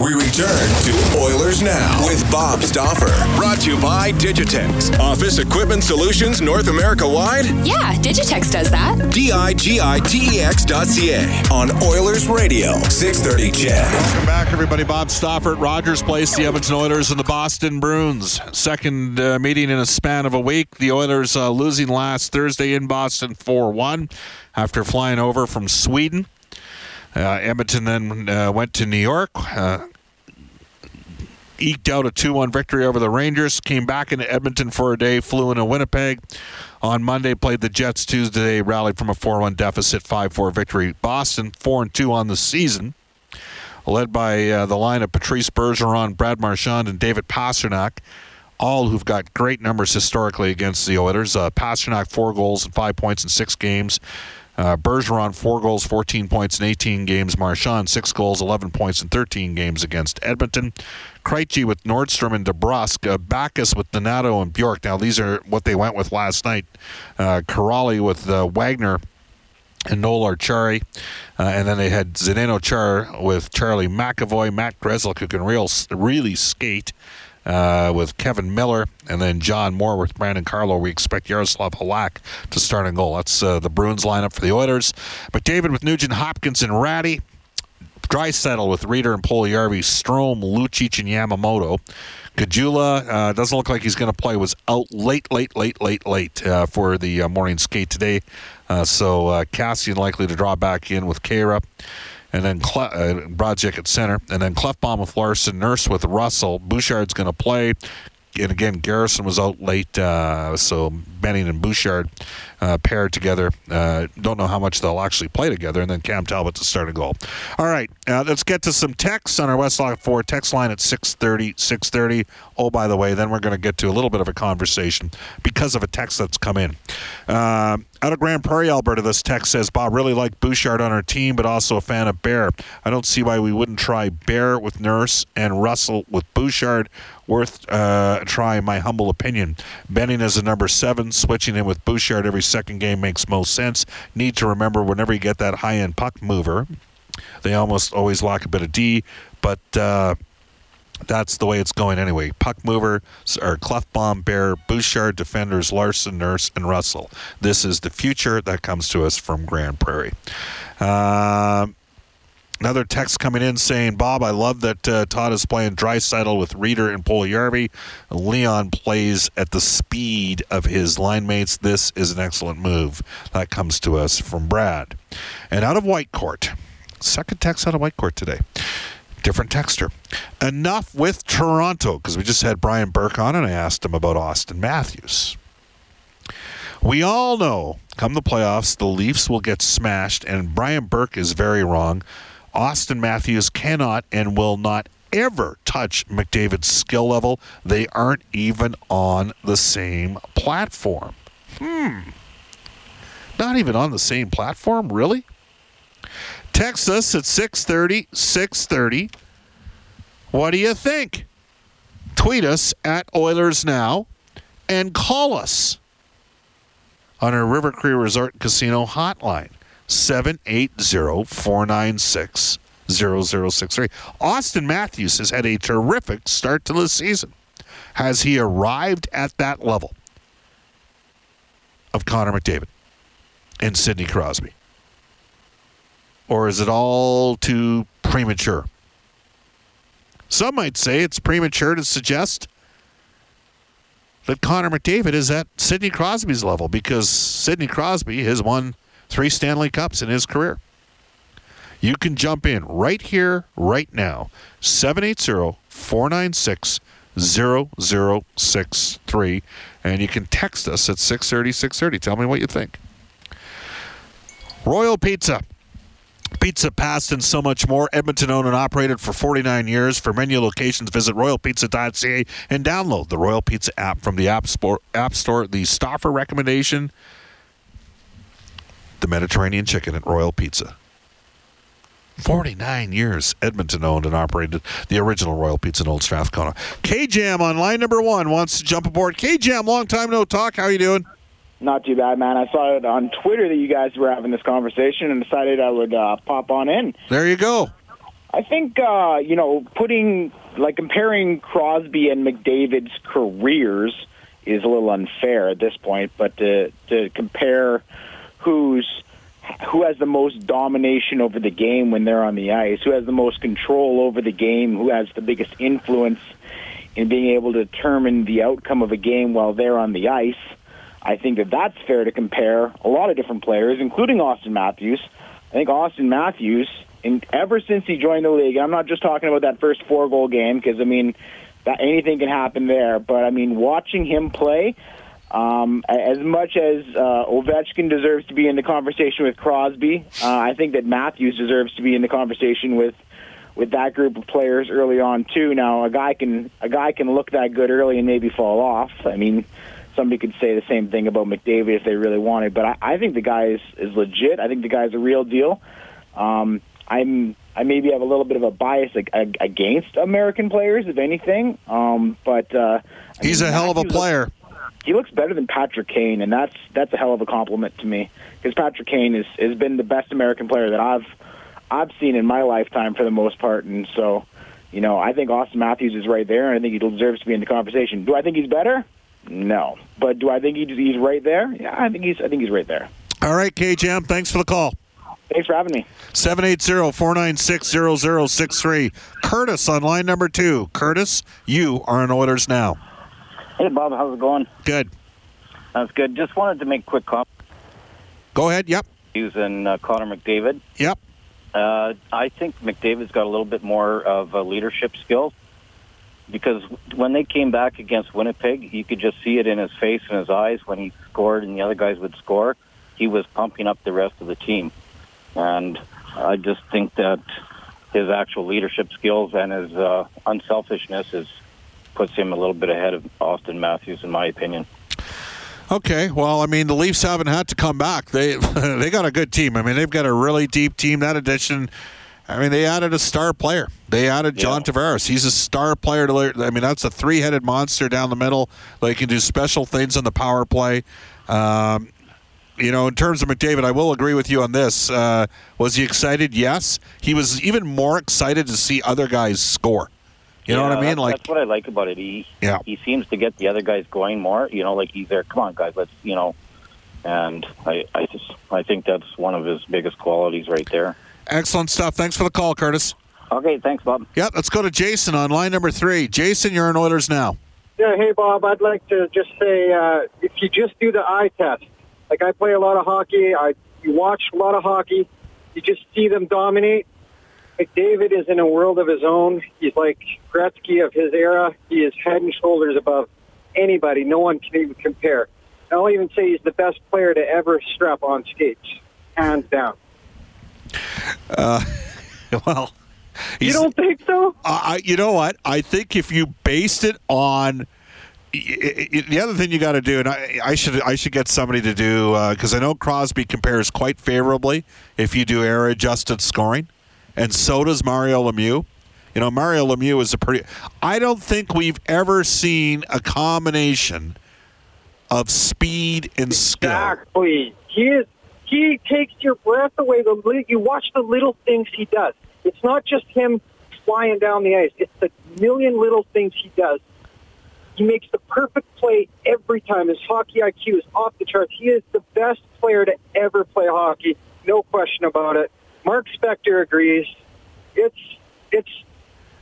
We return to Oilers Now with Bob Stauffer. Brought to you by Digitex. Office Equipment Solutions North America wide? Yeah, Digitex does that. D-I-G-I-T-E-X dot C-A on Oilers Radio, 630 CHED. Welcome back, everybody. Bob Stauffer at Rogers Place, the Edmonton Oilers and the Boston Bruins. Second uh, meeting in a span of a week. The Oilers uh, losing last Thursday in Boston 4 1 after flying over from Sweden. Uh, Edmonton then uh, went to New York, uh, eked out a 2 1 victory over the Rangers, came back into Edmonton for a day, flew into Winnipeg. On Monday, played the Jets Tuesday, rallied from a 4 1 deficit, 5 4 victory. Boston, 4 2 on the season, led by uh, the line of Patrice Bergeron, Brad Marchand, and David Pastrnak all who've got great numbers historically against the Oilers. Uh, Pastrnak, four goals and five points in six games. Uh, Bergeron, four goals, 14 points in 18 games. Marchand, six goals, 11 points in 13 games against Edmonton. Krejci with Nordstrom and DeBrusk. Uh, Backes with Donato and Bjork. Now, these are what they went with last night. Uh, Kuraly with uh, Wagner and Noel Acciari. Uh, and then they had Zdeno Char with Charlie McAvoy, Matt Grzelcyk, who can real, really skate uh, with Kevin Miller, and then John Moore with Brandon Carlo. We expect Yaroslav Halak to start in goal. That's uh, the Bruins lineup for the Oilers. McDavid with Nugent Hopkins and Rattie. Draisaitl with Rieder and Puljujarvi, Strome, Lucic, and Yamamoto. Caggiula uh, doesn't look like he's going to play. Was out late, late, late, late, late uh, for the uh, morning skate today. Uh, so uh, Kassian likely to draw back in with Khaira and then Cle- uh, Brodziak at center, and then Klefbom with Larsson, Nurse with Russell. Bouchard's going to play. And again, Garrison was out late, uh, so Benning and Bouchard uh, paired together. Uh, don't know how much they'll actually play together. And then Cam Talbot to start a goal. All right, uh, let's get to some texts on our Westlock 4 text line at 630, 630. Oh, by the way, then we're going to get to a little bit of a conversation because of a text that's come in. Uh, out of Grande Prairie, Alberta, this text says, Bob, really like Bouchard on our team, but also a fan of Bear. I don't see why we wouldn't try Bear with Nurse and Russell with Bouchard. Worth uh, a try, in my humble opinion. Benning as a number seven, switching in with Bouchard every second game makes most sense. Need to remember whenever you get that high end puck mover, they almost always lack a bit of D, but. Uh, that's the way it's going anyway. Puck mover or Klefbom, Bear, Bouchard, defenders Larsson, Nurse, and Russell. This is the future that comes to us from Grande Prairie. Uh, another text coming in saying, Bob, I love that uh, Todd is playing Draisaitl with Rieder and Puljujarvi. Leon plays at the speed of his line mates. This is an excellent move. That comes to us from Brad. And out of Whitecourt, Second text out of Whitecourt today different texture. Enough with Toronto, because we just had Brian Burke on and I asked him about Auston Matthews. We all know, come the playoffs, the Leafs will get smashed, and Brian Burke is very wrong. Auston Matthews cannot and will not ever touch McDavid's skill level. They aren't even on the same platform. Hmm. Not even on the same platform, really? Text us at 630 630. What do you think? Tweet us at Oilers Now and call us on our River Cree Resort Casino hotline 780 496 0063. Auston Matthews has had a terrific start to the season. Has he arrived at that level of Connor McDavid and Sidney Crosby? Or is it all too premature? Some might say it's premature to suggest that Connor McDavid is at Sidney Crosby's level because Sidney Crosby has won three Stanley Cups in his career. You can jump in right here, right now. 780 496 0063. And you can text us at 630 630. Tell me what you think. Royal Pizza. Pizza Past and so much more. Edmonton owned and operated for 49 years. For menu locations, visit royalpizza.ca and download the Royal Pizza app from the App Store. App Store. The Stauffer recommendation the Mediterranean chicken at Royal Pizza. 49 years Edmonton owned and operated the original Royal Pizza in Old Strathcona. KJAM Jam on line number one wants to jump aboard. KJAM, long time no talk. How you doing? Not too bad, man. I saw it on Twitter that you guys were having this conversation and decided I would uh, pop on in. There you go. I think, uh, you know, putting, like, comparing Crosby and McDavid's careers is a little unfair at this point, but to, to compare who's who has the most domination over the game when they're on the ice, who has the most control over the game, who has the biggest influence in being able to determine the outcome of a game while they're on the ice. I think that that's fair to compare a lot of different players, including Auston Matthews. I think Auston Matthews, in, ever since he joined the league, I'm not just talking about that first four goal game because I mean that anything can happen there, but I mean watching him play. Um, as much as uh, Ovechkin deserves to be in the conversation with Crosby, uh, I think that Matthews deserves to be in the conversation with with that group of players early on too. Now, a guy can a guy can look that good early and maybe fall off. I mean, somebody could say the same thing about McDavid if they really wanted, but I, I think the guy is, is legit. I think the guy's a real deal. Um, I'm I maybe have a little bit of a bias against American players, if anything. Um, but uh, he's mean, a hell of a player he looks better than Patrick Kane, and that's that's a hell of a compliment to me because Patrick Kane is has been the best American player that I've I've seen in my lifetime for the most part, and so you know I think Auston Matthews is right there, and I think he deserves to be in the conversation. Do I think he's better? No, but do I think he's he's right there? Yeah, I think he's I think he's right there. All right, K Jam, thanks for the call. Thanks for having me. 780-496-0063. Curtis on line number two. Curtis, you are on Oilers now. Hey, Bob, how's it going? Good. That's good. Just wanted to make a quick comment. Go ahead. Yep. Using uh, Connor McDavid. Yep. Uh, I think McDavid's got a little bit more of a leadership skill because when they came back against Winnipeg, you could just see it in his face and his eyes when he scored and the other guys would score. He was pumping up the rest of the team. And I just think that his actual leadership skills and his uh, unselfishness is puts him a little bit ahead of Auston Matthews, in my opinion. Okay, well, I mean, the Leafs haven't had to come back. They they got a good team. I mean, they've got a really deep team. That addition, I mean, they added a star player. They added John yeah. Tavares. He's a star player. To, I mean, that's a three-headed monster down the middle. They can do special things on the power play. Um, you know, in terms of McDavid, I will agree with you on this. Uh, was he excited? Yes. He was even more excited to see other guys score. You know what I mean? That's, like that's what I like about it. He yeah. he seems to get the other guys going more. You know, like he's there. Come on, guys, let's you know. And I I just I think that's one of his biggest qualities right there. Excellent stuff. Thanks for the call, Curtis. Okay, thanks, Bob. Yeah, let's go to Jason on line number three. Jason, you're in Oilers now. Yeah, hey Bob. I'd like to just say uh, if you just do the eye test, like I play a lot of hockey, I you watch a lot of hockey, you just see them dominate McDavid is in a world of his own. He's like Gretzky of his era. He is head and shoulders above anybody. No one can even compare. I'll even say he's the best player to ever strap on skates, hands down. Uh, well, you don't think so? Uh, you know what? I think if you based it on the other thing you got to do, and I, I, should I should get somebody to do because uh, I know Crosby compares quite favorably if you do era adjusted scoring and so does Mario Lemieux. You know, Mario Lemieux is a pretty. I don't think we've ever seen a combination of speed and skill. Exactly. He is. He takes your breath away. The you watch the little things he does. It's not just him flying down the ice. It's the million little things he does. He makes the perfect play every time. His hockey IQ is off the charts. He is the best player to ever play hockey. No question about it. Mark Spector agrees. It's it's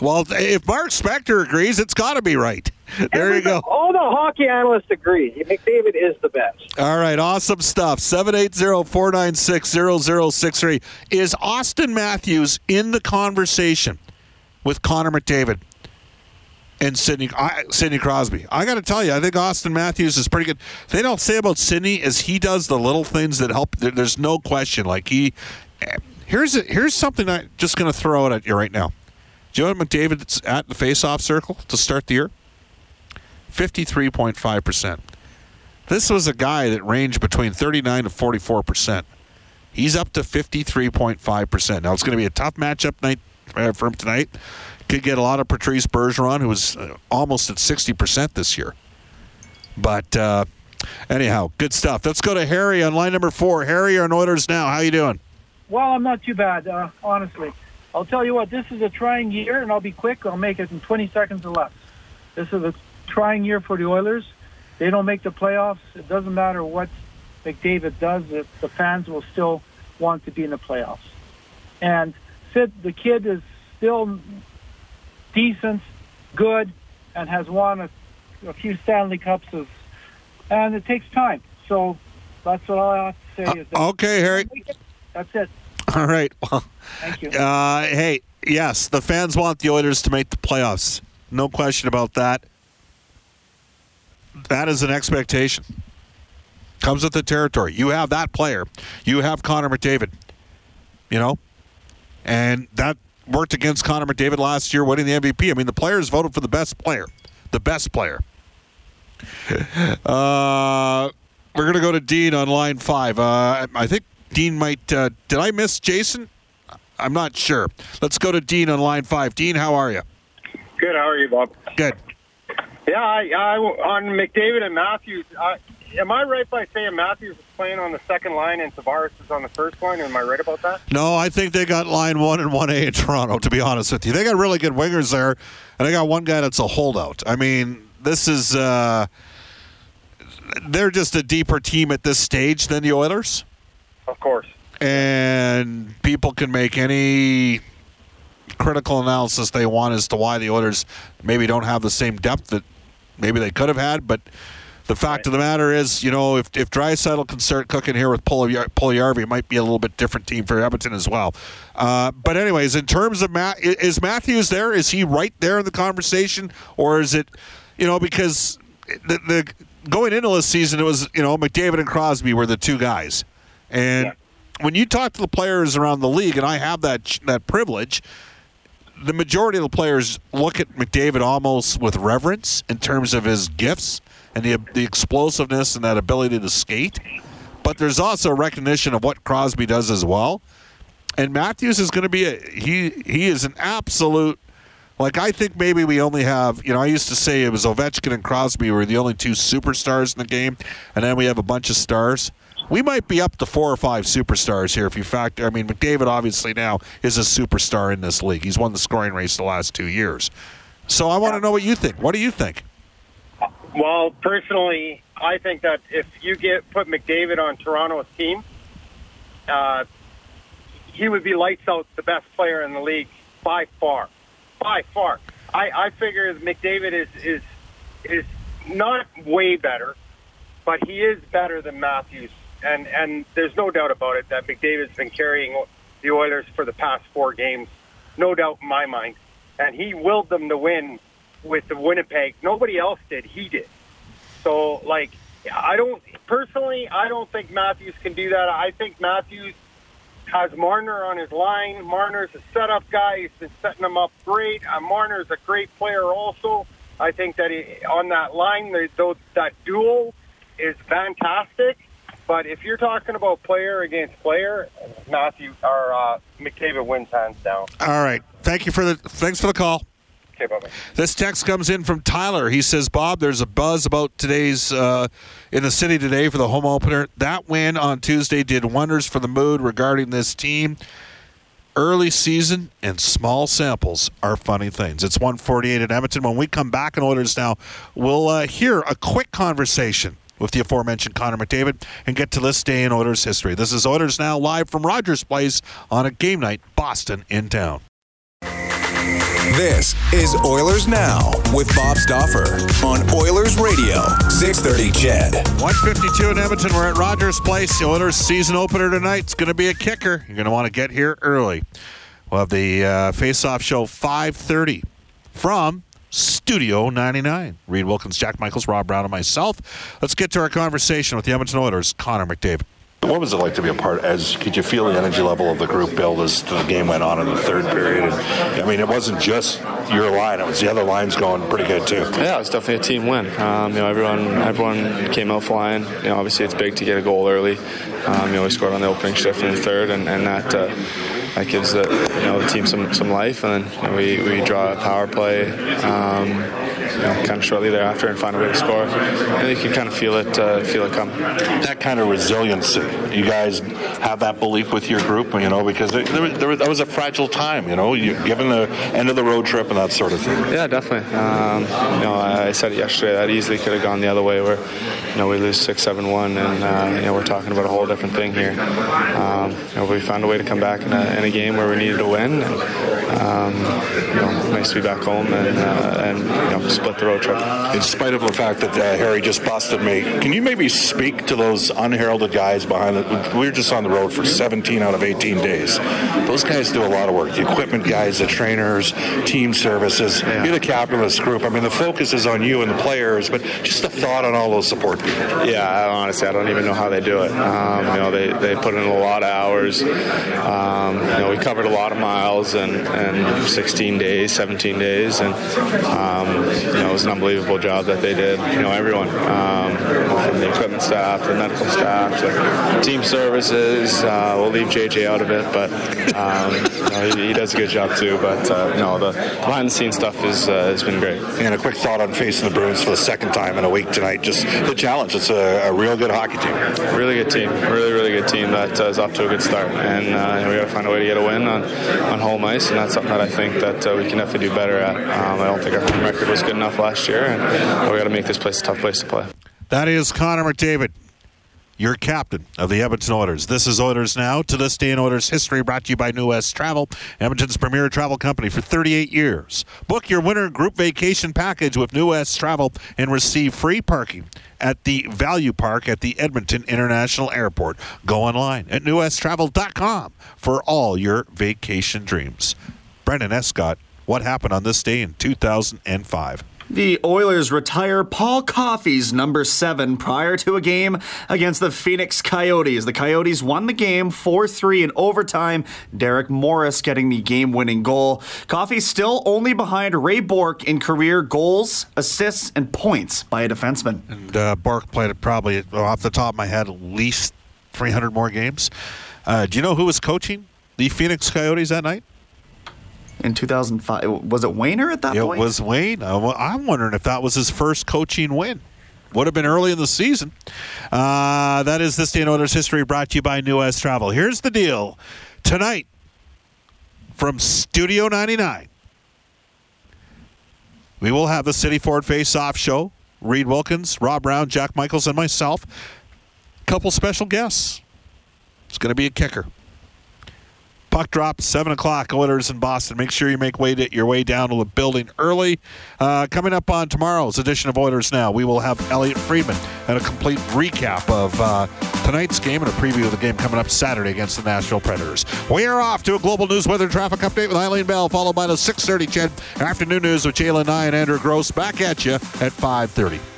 Well, if Mark Spector agrees, it's got to be right. There you go. All the hockey analysts agree. McDavid is the best. All right, awesome stuff. 780-496-0063. Is Auston Matthews in the conversation with Connor McDavid and Sidney I, Sidney Crosby? I got to tell you, I think Auston Matthews is pretty good. They don't say about Sidney is he does the little things that help. There's no question. Like he, here's a, here's something I'm just going to throw it at you right now. What McDavid's at the face-off circle to start the year? Fifty-three point five percent. This was a guy that ranged between 39 to 44 percent. He's up to 53.5 percent. Now it's going to be a tough matchup night uh, for him tonight. Could get a lot of Patrice Bergeron, who was uh, almost at 60 percent this year. But uh, anyhow, good stuff. Let's go to Harry on line number four. Harry, on Oilers now. How you doing? Well, I'm not too bad, uh, honestly. I'll tell you what, this is a trying year, and I'll be quick. I'll make it in 20 seconds or less. This is a trying year for the Oilers. They don't make the playoffs. It doesn't matter what McDavid does. The, the fans will still want to be in the playoffs. And Sid, the kid is still decent, good, and has won a, a few Stanley Cups. Of, and it takes time. So that's what I have to say. is that Okay, Harry. That's it. All right. Well, Thank you. Uh, hey, yes, the fans want the Oilers to make the playoffs. No question about that. That is an expectation. Comes with the territory. You have that player. You have Connor McDavid. You know? And that worked against Connor McDavid last year winning the MVP. I mean, the players voted for the best player. The best player. Uh, we're going to go to Dean on line five. Uh, I think Dean might. Uh, did I miss Jason? I'm not sure. Let's go to Dean on line five. Dean, how are you? Good. How are you, Bob? Good. Yeah, I, I, on McDavid and Matthews. I, am I right by saying Matthews is playing on the second line and Tavares is on the first line? Am I right about that? No, I think they got line one and one A in Toronto. To be honest with you, they got really good wingers there, and they got one guy that's a holdout. I mean, this is uh, they're just a deeper team at this stage than the Oilers, Of course. and people can make any critical analysis they want as to why the Oilers maybe don't have the same depth that maybe they could have had, but. The fact of the matter is, you know, if if Draisaitl can start cooking here with Puljujärvi, it might be a little bit different team for Edmonton as well. Uh, but anyways, in terms of Matt, is Matthews there? Is he right there in the conversation, or is it, you know, because the, the going into this season it was you know McDavid and Crosby were the two guys, and when you talk to the players around the league, and I have that that privilege, the majority of the players look at McDavid almost with reverence in terms of his gifts and the, the explosiveness and that ability to skate. But there's also a recognition of what Crosby does as well. And Matthews is going to be a he he is an absolute like I think maybe we only have you know I used to say it was Ovechkin and Crosby were the only two superstars in the game, and then we have a bunch of stars. We might be up to four or five superstars here if you factor. I mean, McDavid obviously now is a superstar in this league. He's won the scoring race the last two years. So I want to know what you think. What do you think? Well, personally, I think that if you get put McDavid on Toronto's team, uh, he would be lights out the best player in the league by far, by far. I, I figure McDavid is is is not way better, but he is better than Matthews, and and there's no doubt about it that McDavid's been carrying the Oilers for the past four games, no doubt in my mind, and he willed them to win with the Winnipeg. Nobody else did. He did. So, like, I don't personally, I don't think Matthews can do that. I think Matthews has Marner on his line. Marner's a setup guy. He's been setting them up great. Uh, Marner's a great player also. I think that he, on that line, the, those, that duel is fantastic. But if you're talking about player against player, Matthew or uh, McDavid wins hands down. All right. Thank you for the thanks for the call. Okay, bye. This text comes in from Tyler. He says, "Bob, there's a buzz about today's uh, in the city today for the home opener. That win on Tuesday did wonders for the mood regarding this team. early season and small samples are funny things. It's 148 at Edmonton. When we come back in Oilers now, we'll uh, hear a quick conversation with the aforementioned Connor McDavid and get to this day in Oilers history. This is Oilers Now live from Rogers Place on a game night, Boston in town. This is Oilers Now with Bob Stauffer on Oilers Radio, 630 CHED. 152 in Edmonton. We're at Rogers Place. The Oilers season opener tonight. It's going to be a kicker. You're going to want to get here early. We'll have the uh, face-off show 5:30 from Studio 99. Reid Wilkins, Jack Michaels, Rob Brown, and myself. Let's get to our conversation with the Edmonton Oilers, Connor McDavid. What was it like to be a part? As could you feel the energy level of the group build as the game went on in the third period? And, I mean, it wasn't just your line; it was the other lines going pretty good too. Yeah, it was definitely a team win. Um, you know, everyone everyone came out flying. You know, obviously it's big to get a goal early. Um, you know, we scored on the opening shift in the third, and, and that. Uh, that gives the you know the team some, some life, and then you know, we, we draw a power play, um, you know, kind of shortly thereafter, and find a way to score. And you can kind of feel it uh, feel it come. That kind of resiliency, you guys have that belief with your group, you know, because there, there, that was a fragile time, you know, you, given the end of the road trip and that sort of thing. Yeah, definitely. Um, you know, I said it yesterday that easily could have gone the other way, where know we lose six, seven, one, and uh, you know we're talking about a whole different thing here. Um, you know, we found a way to come back in a, in a game where we needed to win. And, um, you know, nice to be back home and, uh, and you know, split the road trip. In spite of the fact that uh, Harry just busted me, can you maybe speak to those unheralded guys behind it? We were just on the road for 17 out of 18 days. Those guys do a lot of work. The equipment guys, the trainers, team services. Yeah. You're the captain of this group. I mean, the focus is on you and the players, but just a thought on all those support people. Yeah, honestly, I don't even know how they do it. Um, you know, they, they put in a lot of hours. Um, you know, we covered a lot of miles and, and 16 days, 17 days, and um, you know it was an unbelievable job that they did. You know, everyone um, from the equipment staff, the medical staff, the team services. Uh, we'll leave JJ out of it, but um, know, he, he, does a good job too. But uh, no, the behind the scenes stuff is uh, has been great. And a quick thought on facing the Bruins for the second time in a week tonight. Just the challenge. It's a, a real good hockey team. Really good team. Really, really good team that uh, is off to a good start, and uh, we got to find a way to get a win on, on home ice, and that's something that I think that uh, we can definitely do better at. Um, I don't think our home record was good enough last year, and we got to make this place a tough place to play. That is Connor McDavid, your captain of the Edmonton Oilers. This is Oilers Now. To this day in Oilers history, brought to you by New West Travel, Edmonton's premier travel company for 38 years. Book your winter group vacation package with New West Travel and receive free parking at the Value Park at the Edmonton International Airport. Go online at newwesttravel.com for all your vacation dreams. Brendan Escott, what happened on this day in 2005? The Oilers retire Paul Coffey's number seven prior to a game against the Phoenix Coyotes. The Coyotes won the game 4 3 in overtime. Derek Morris getting the game winning goal. Coffey still only behind Ray Bourque in career goals, assists, and points by a defenseman. And uh, Bourque played it probably off the top of my head at least 300 more games. Uh, do you know who was coaching the Phoenix Coyotes that night? In 2005. Was it Wayner at that it point? It was Wayne. I'm wondering if that was his first coaching win. Would have been early in the season. Uh, that is this day in Oilers history brought to you by New West Travel. Here's the deal. Tonight, from Studio 99, we will have the City Ford Face Off show. Reid Wilkins, Rob Brown, Jack Michaels, and myself. Couple special guests. It's going to be a kicker. Puck drop, 7 o'clock, Oilers in Boston. Make sure you make way to, your way down to the building early. Uh, coming up on tomorrow's edition of Oilers Now, we will have Elliotte Friedman and a complete recap of uh, tonight's game and a preview of the game coming up Saturday against the Nashville Predators. We are off to a global news weather traffic update with Eileen Bell, followed by the 6.30 CHED afternoon news with Jalen Nye and Andrew Gross. Back at you at 5.30.